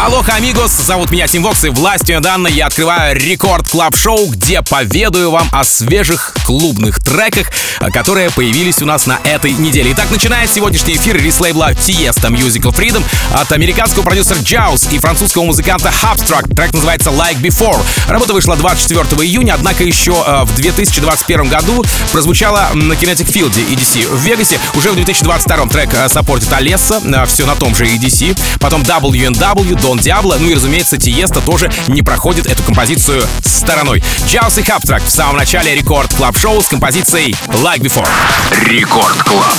Aloha, amigos, зовут меня Тим Вокс, и властью данной я открываю Record Club Show где поведаю вам о свежих клубных треках, которые появились у нас на этой неделе. Итак, начинает сегодняшний эфир релиз лейбла Tiësto Musical Freedom от американского продюсера Jauz и французского музыканта Habstrakt. Трек называется Like Before. Работа вышла 24 июня, однако еще э, в 2021 году прозвучала на Kinetic Field EDC в Вегасе. Уже в 2022 трек э, support ит Алессо, э, все на том же EDC. Потом W&W, Дон Диабло, ну и, разумеется, Тиесто тоже не проходит эту композицию стороной. Jauz и Habstrakt в самом начале Record Club Show с композицией Like Before. Record Club.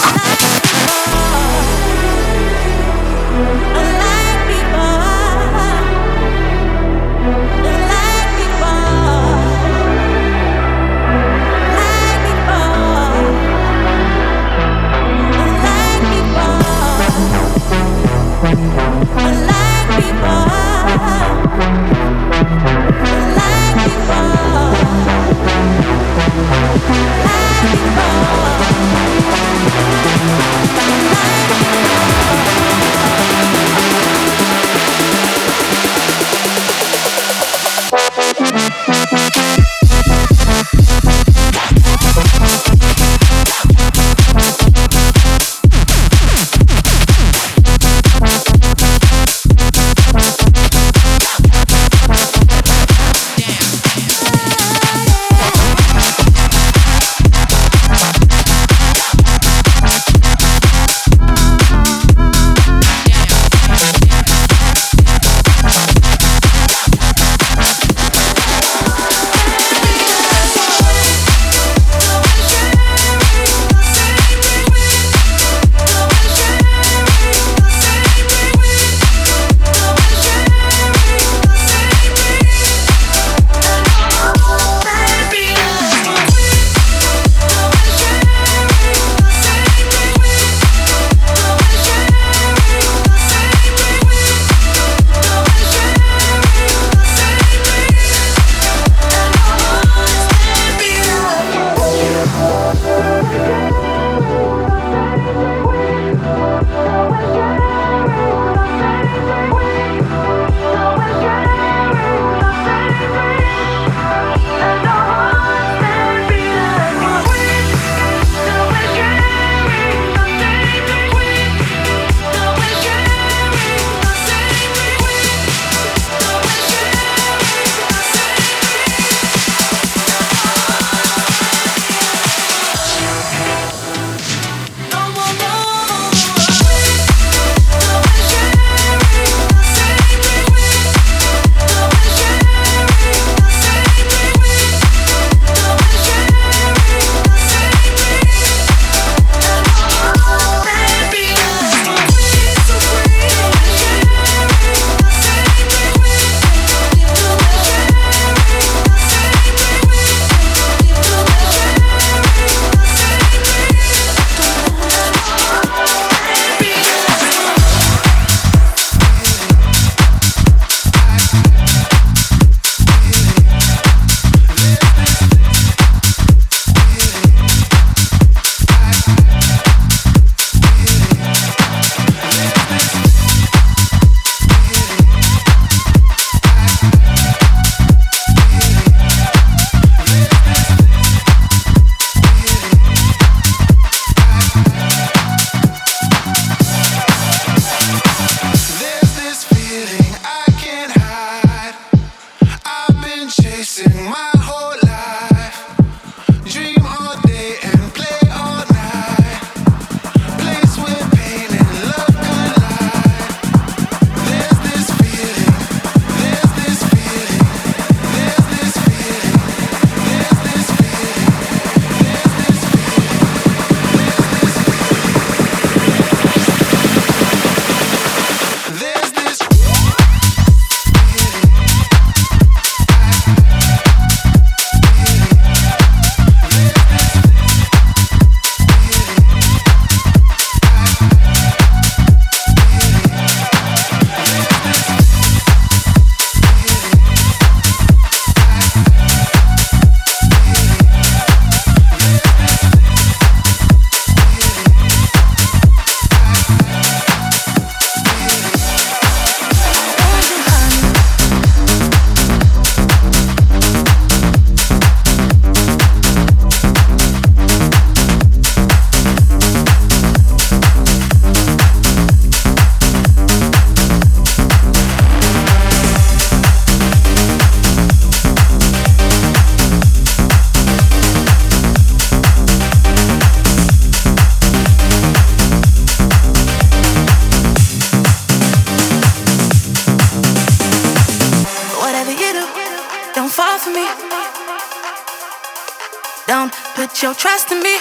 put your trust in me.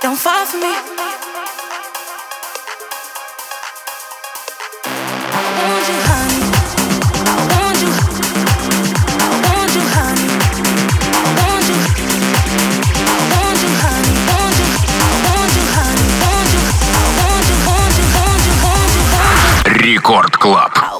Don't fall for me. Рекорд Клаб.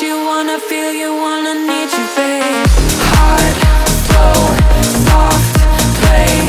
you wanna feel, you wanna need you, babe. Hard, slow, soft, play.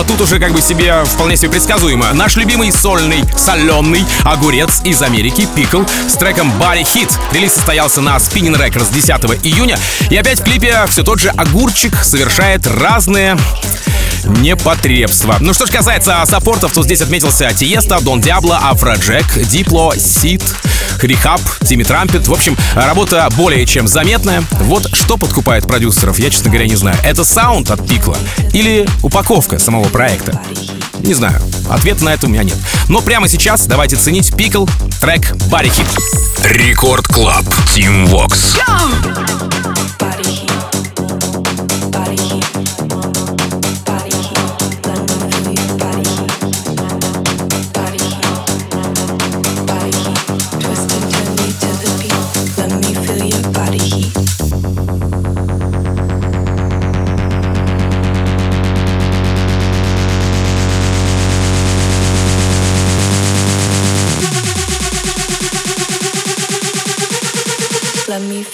А тут уже как бы себе вполне себе предсказуемо. Наш любимый сольный соленый огурец из Америки Pickle с треком Body Heat. Релиз состоялся на Spinnin' Records 10 июня. И опять в клипе все тот же огурчик совершает разные непотребства. Ну что ж касается support ов, то здесь отметился Тиесто, Дон Диабло, Афроджек, Дипло, Сид, Хрихап, Тимми Трампет. В общем, работа более чем заметная. Вот что подкупает продюсеров, я, честно говоря, не знаю. Это саунд от Pickle а или упаковка самого проекта? Не знаю. Ответа на это у меня нет. Но прямо сейчас давайте ценить Pickle, трек Heat. Record Club. Tim Vox. Body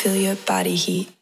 feel your body heat.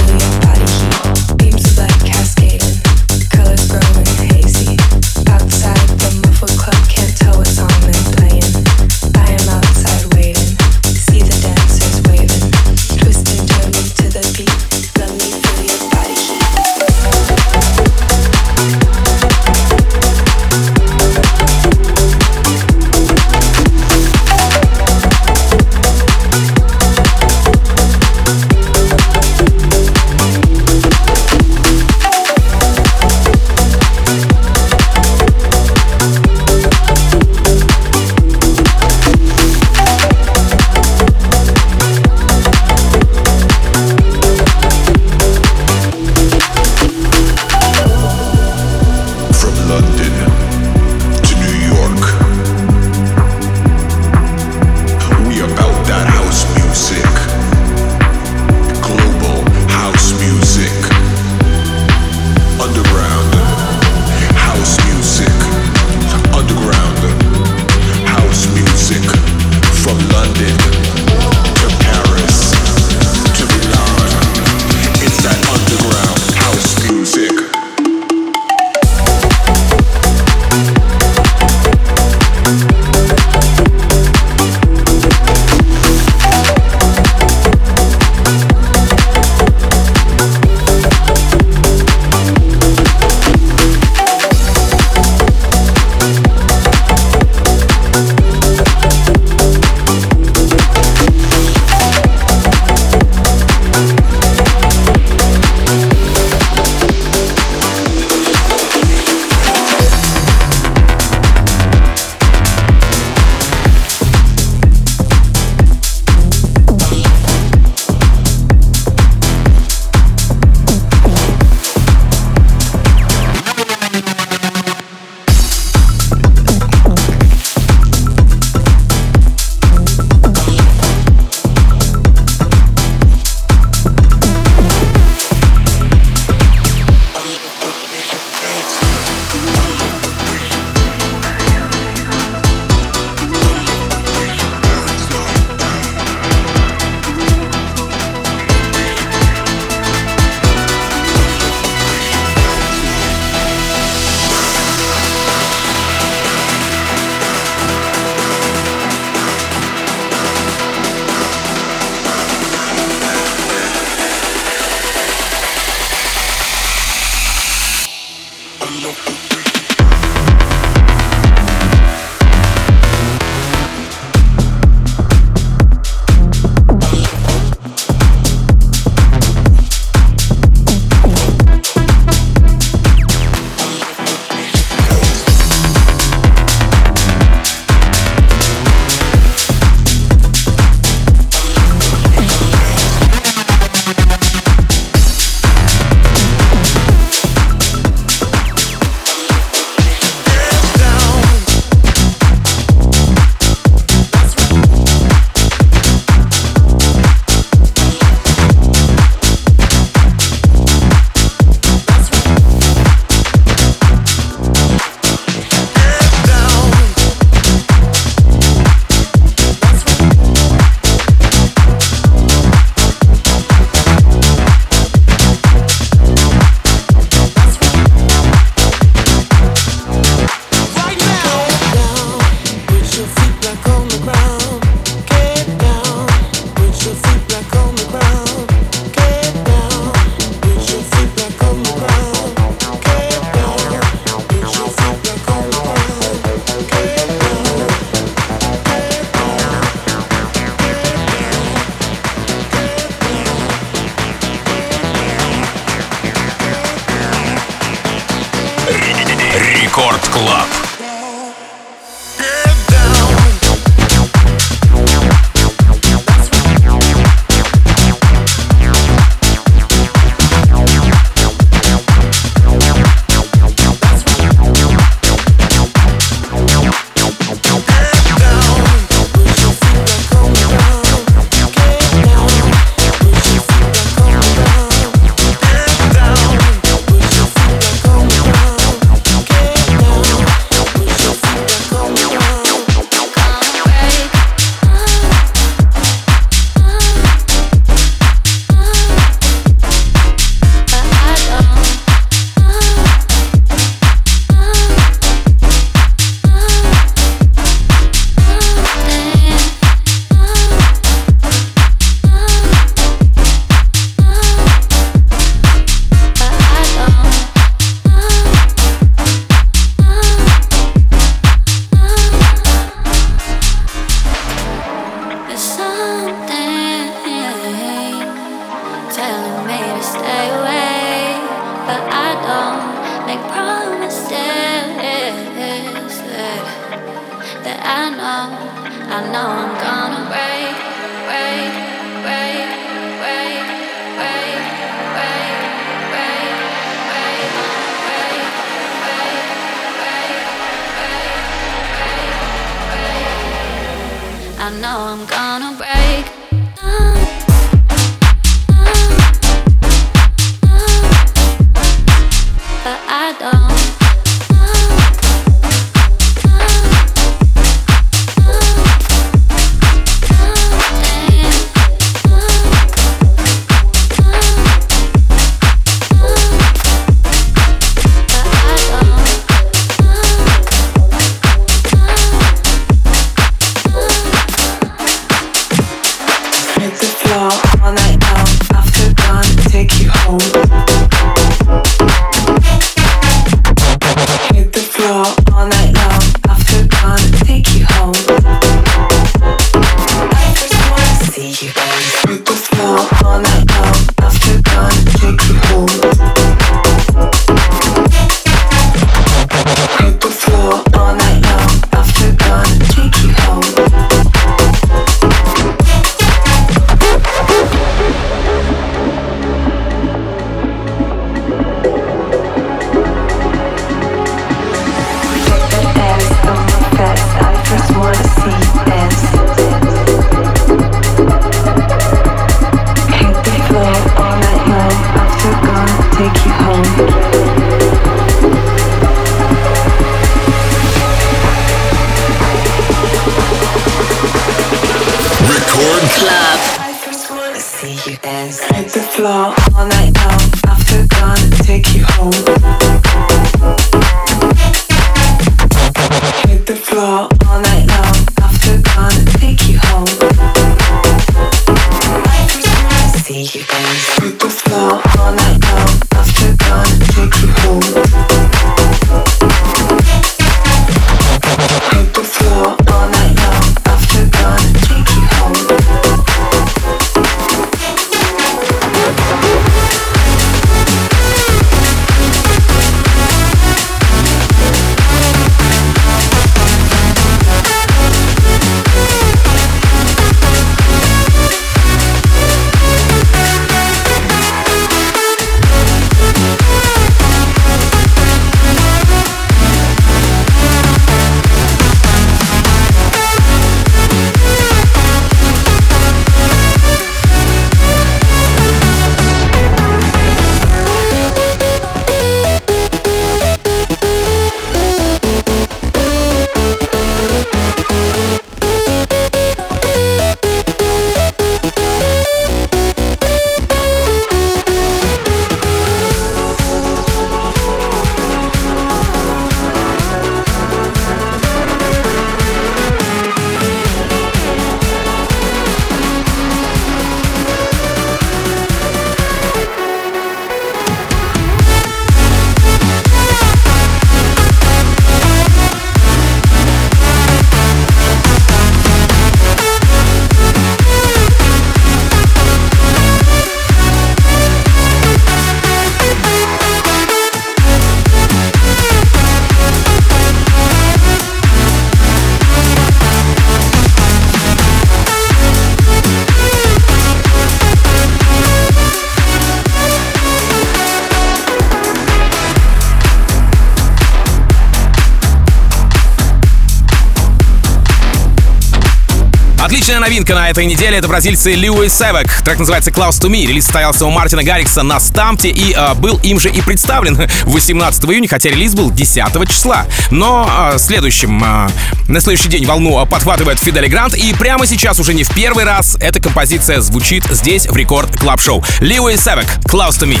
Отличная новинка на этой неделе — это бразильцы Льюис Севек. Трек называется «Close to Me». Релиз состоялся у Мартина Гаррикса на STMPD и э, был им же и представлен 18 июня, хотя релиз был 10 числа. Но э, следующим, э, на следующий день волну подхватывает Fedde Le Grand, и прямо сейчас уже не в первый раз эта композиция звучит здесь в Record Club Show. Льюис Севек «Close to Me».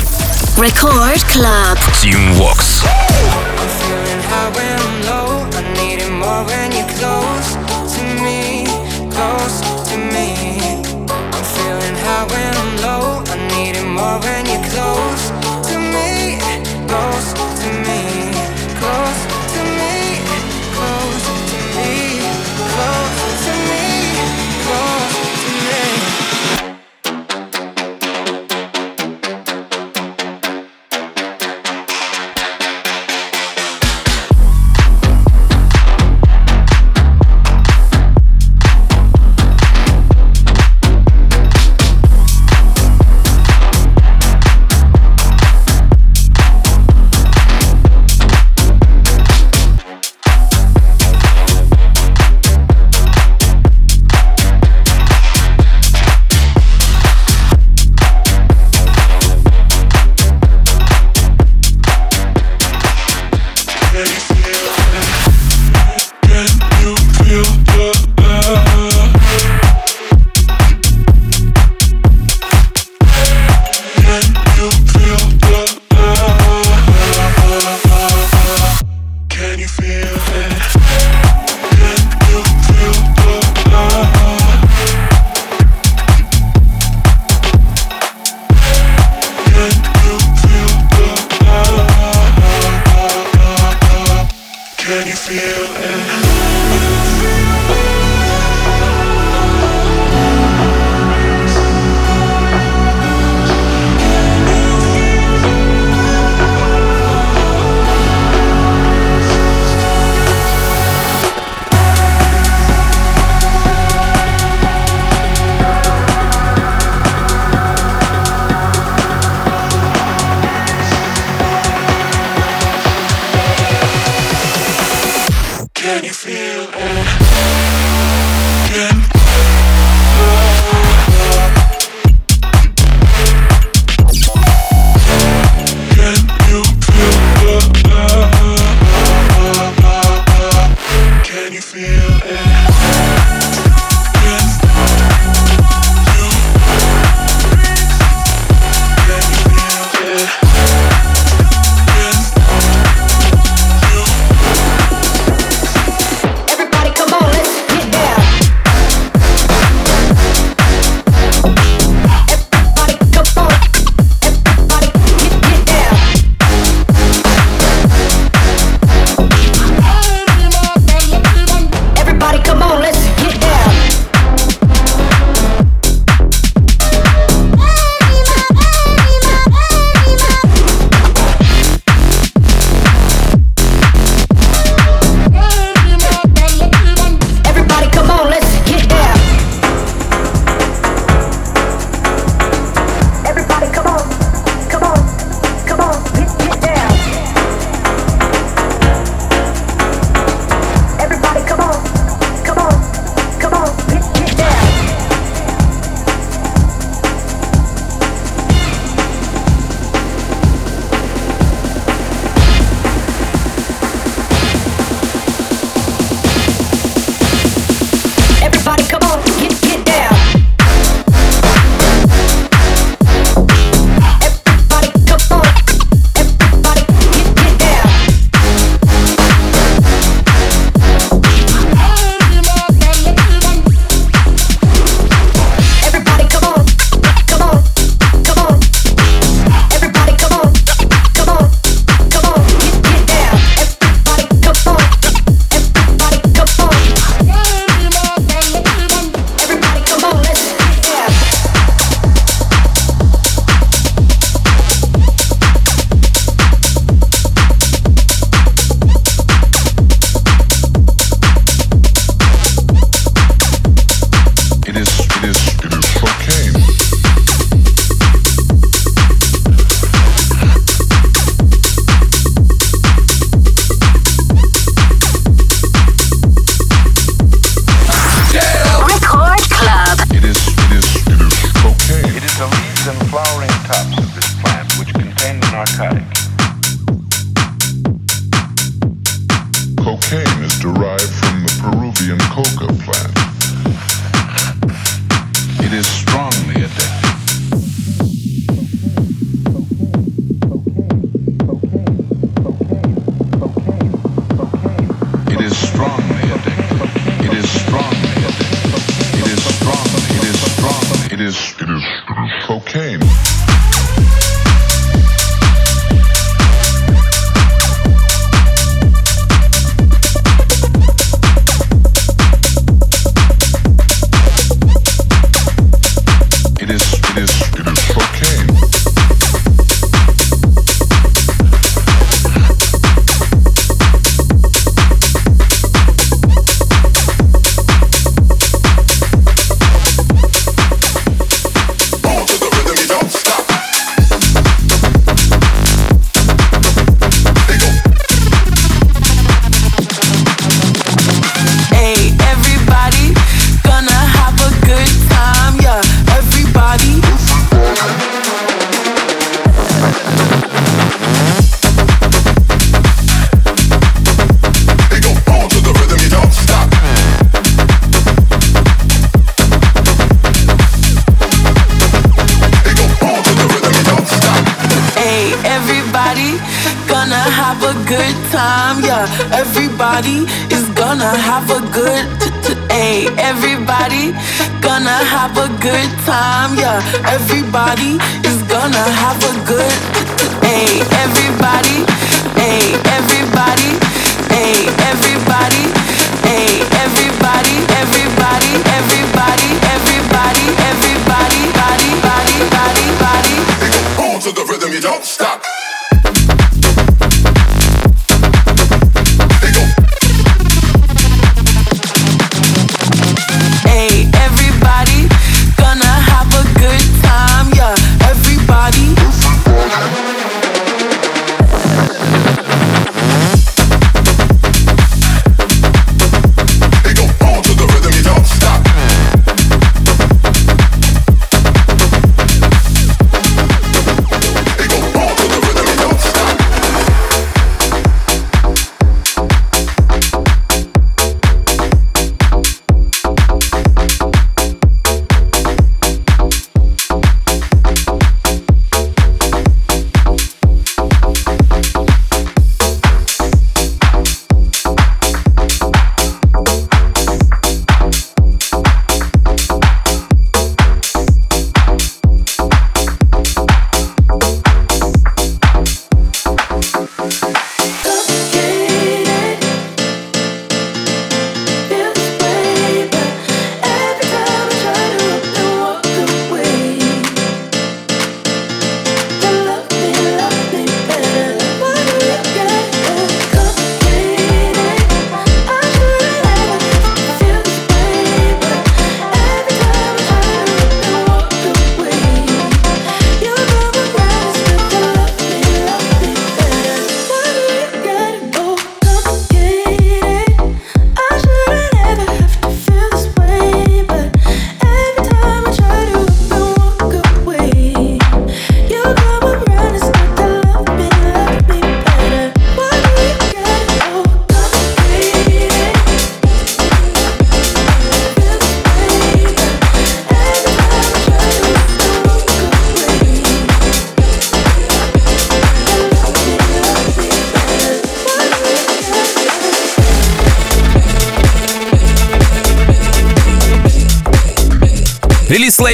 Record Club. Tim Vox. feeling high when I'm low. I need it more when you're close to me, close to me. I'm feeling high when I'm low. I need it more when you're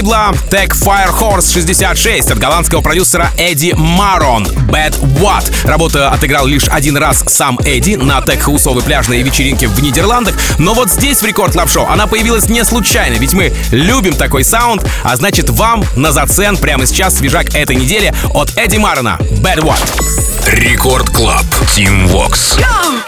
Лейбла Tech Fire Horse 66 от голландского продюсера Эдди Марон Bad What. Работу отыграл лишь один раз сам Эдди на тех-хаусовой пляжной вечеринке в Нидерландах, но вот здесь в Record Club Show она появилась не случайно, ведь мы любим такой саунд, а значит вам на зацен прямо сейчас свежак этой недели от Эдди Марона Bad What. Record Club. Тим Вокс. Yeah.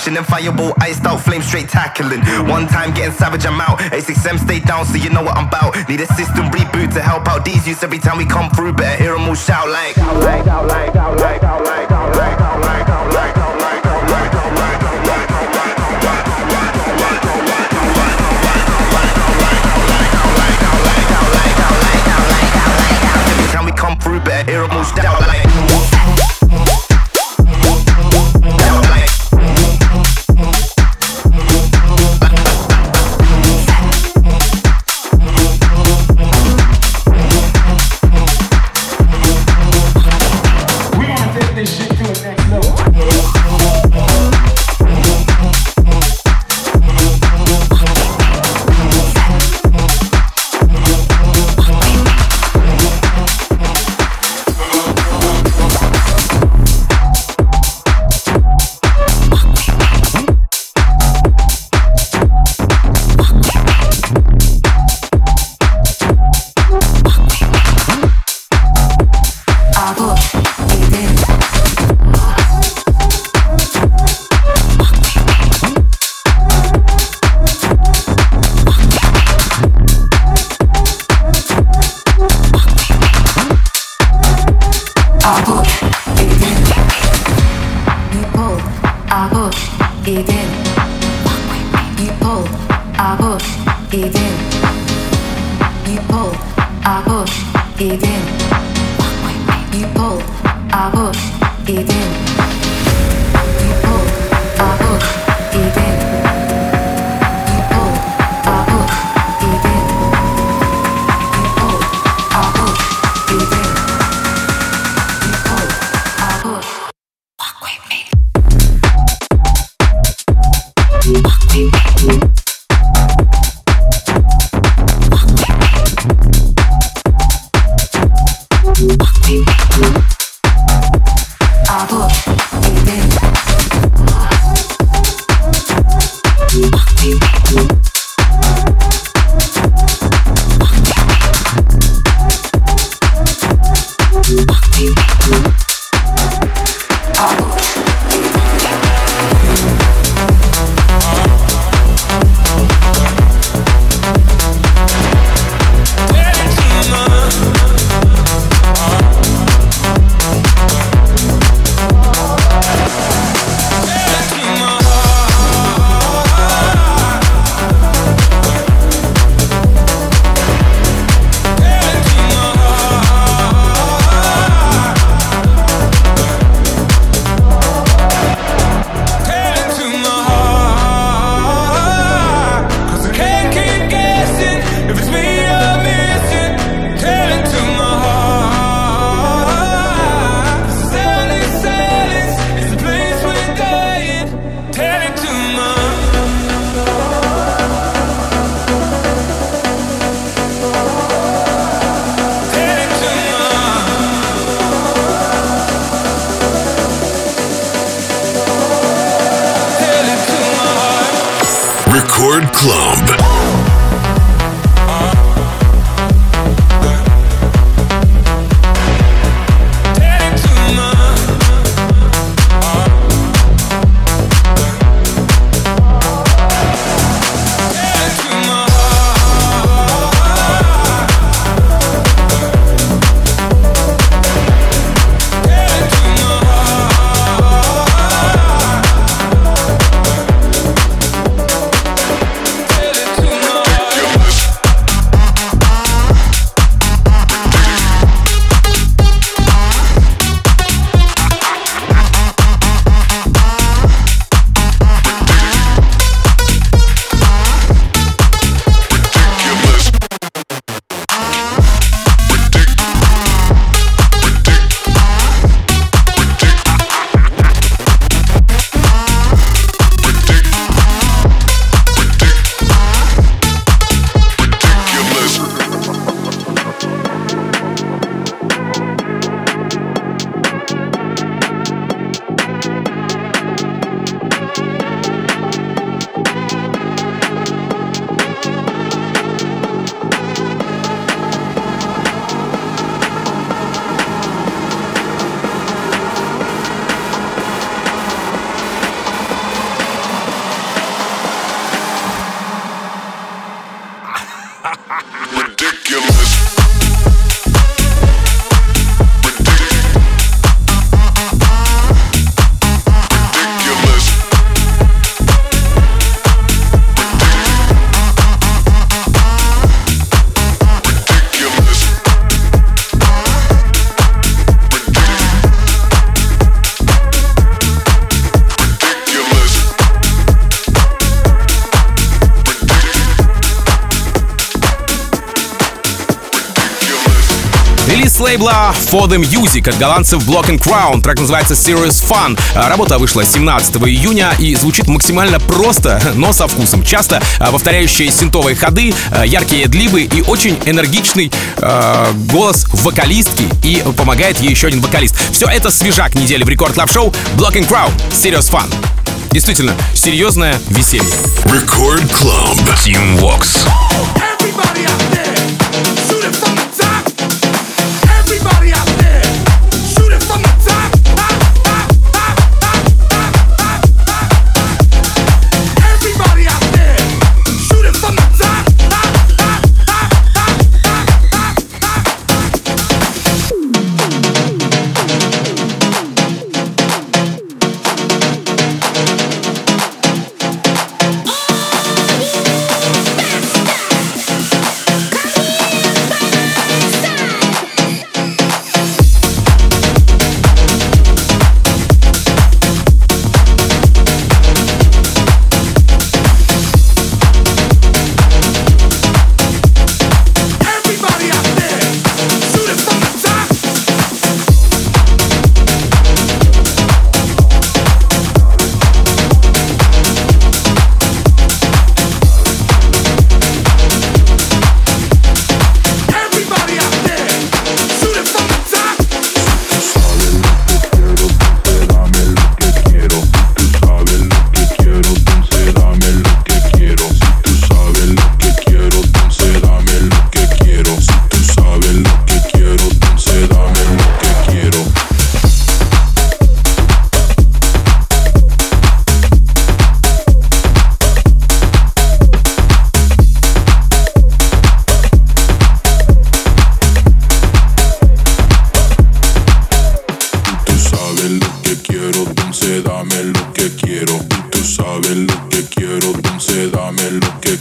crashing? And fireball iced out, flame straight tackling. One time getting savage, I'm out. A6M stay down, so you know what I'm about. Need a system reboot to help out these youths every time we come through. Better hear 'em all shout like. like, like, like, like, like, like, For the Music от голландцев Block and Crown. Трек называется Serious Fun. А, Работа вышла 17 июня и звучит максимально просто, но со вкусом. Часто а, повторяющие синтовые ходы, а, яркие адлибы и очень энергичный э, голос вокалистки. И помогает ей еще один вокалист. Все это свежак недели в Record Club Show Block and Crown. Serious Fun. Действительно, серьезное веселье. Record Club. Tim Vox. Everybody out there, shoot it from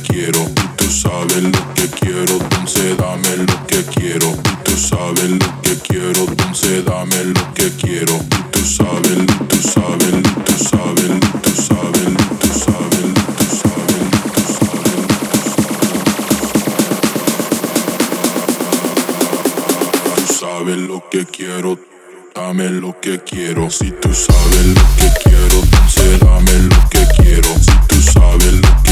quiero. Y tú sabes lo que quiero, entonces dame lo que quiero. Y tú sabes lo que quiero, entonces dame lo que quiero. Y tú sabes, y tú sabes, y tú sabes, y tú sabes, y tú sabes, y tú sabes, y tú sabes. Tú sabes lo que quiero. Dame lo que quiero, si tú sabes lo que quiero, entonces dame lo que quiero. Si tú sabes lo que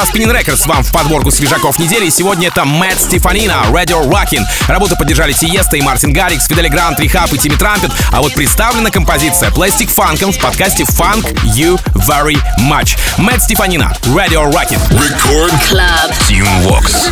на Spinning Records вам в подборку свежаков недели. Сегодня это Мэтт Стефанина, Radio Rockin'. Работу поддержали Сиеста и Мартин Гаррикс, Фидели Грант, Рихап и Тимми Трампет. А вот представлена композиция Plastic Funk в подкасте Funk You Very Much. Мэтт Стефанина, Radio Rockin'. Record Club. Team Vox.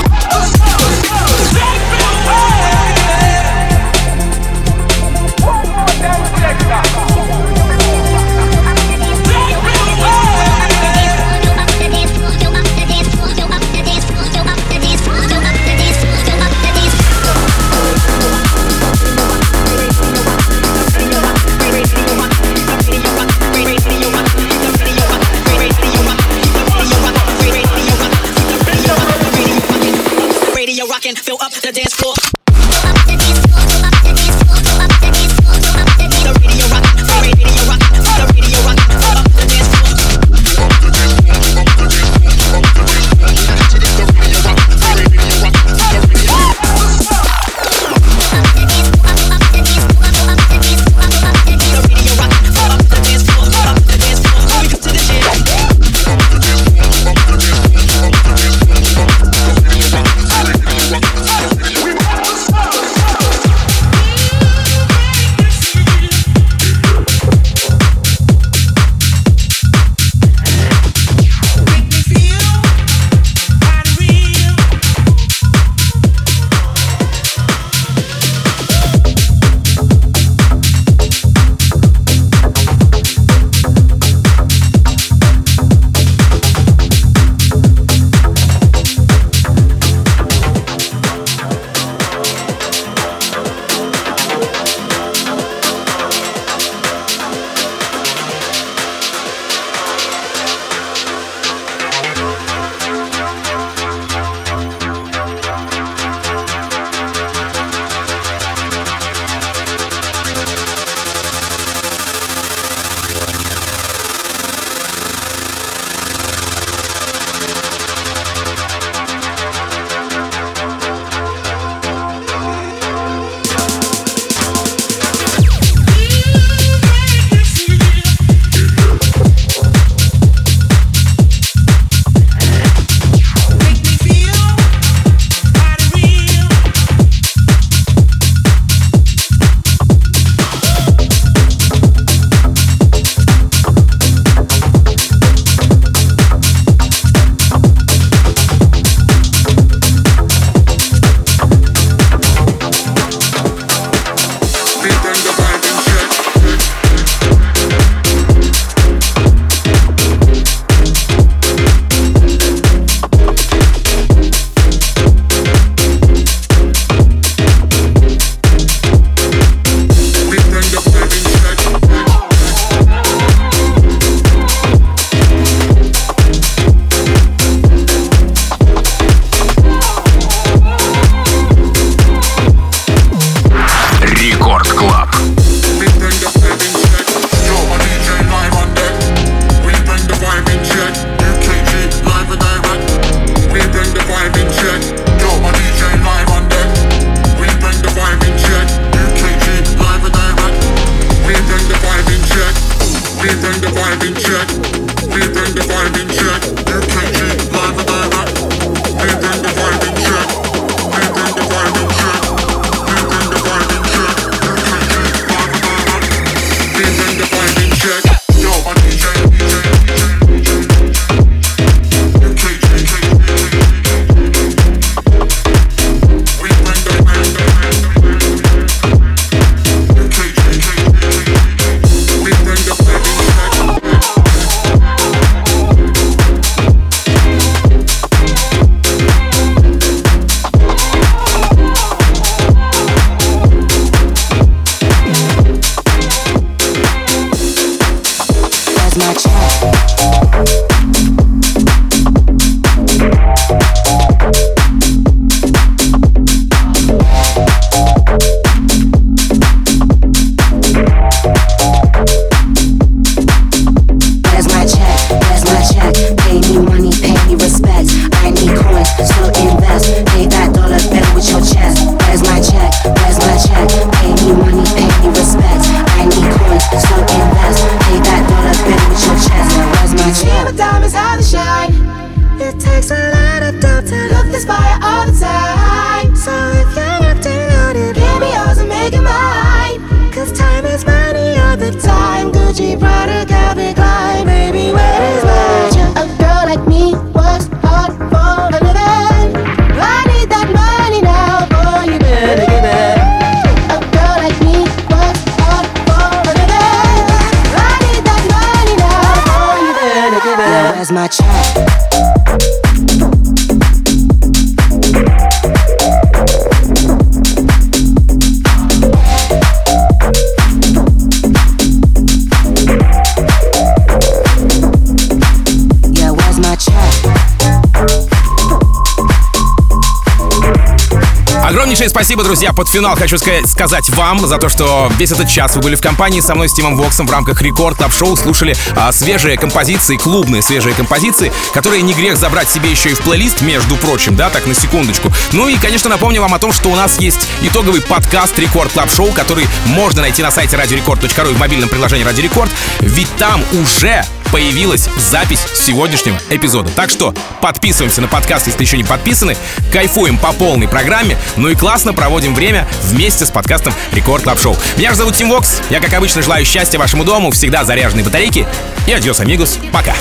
Огромнейшее спасибо, друзья. Под финал хочу сказать, вам за то, что весь этот час вы были в компании со мной, с Тимом Воксом, в рамках Record Club Show, слушали а, свежие композиции, клубные свежие композиции, которые не грех забрать себе еще и в плейлист, между прочим, да, так на секундочку. Ну и, конечно, напомню вам о том, что у нас есть итоговый подкаст Record Club Show, который можно найти на сайте radiorecord.ru и в мобильном приложении Радио Рекорд, ведь там уже появилась запись сегодняшнего эпизода. Так что подписываемся на подкаст, если еще не подписаны, кайфуем по полной программе, ну и классно проводим время вместе с подкастом Record Club Show. Меня же зовут Тим Вокс, я, как обычно, желаю счастья вашему дому, всегда заряженной батарейки, и adiós, amigos, пока.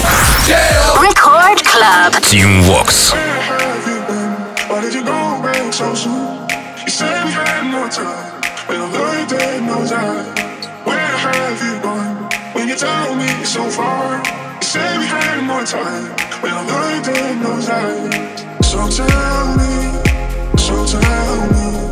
Why did you go away so soon? so far. Say we had more time when I looked in those eyes. So tell me, so tell me.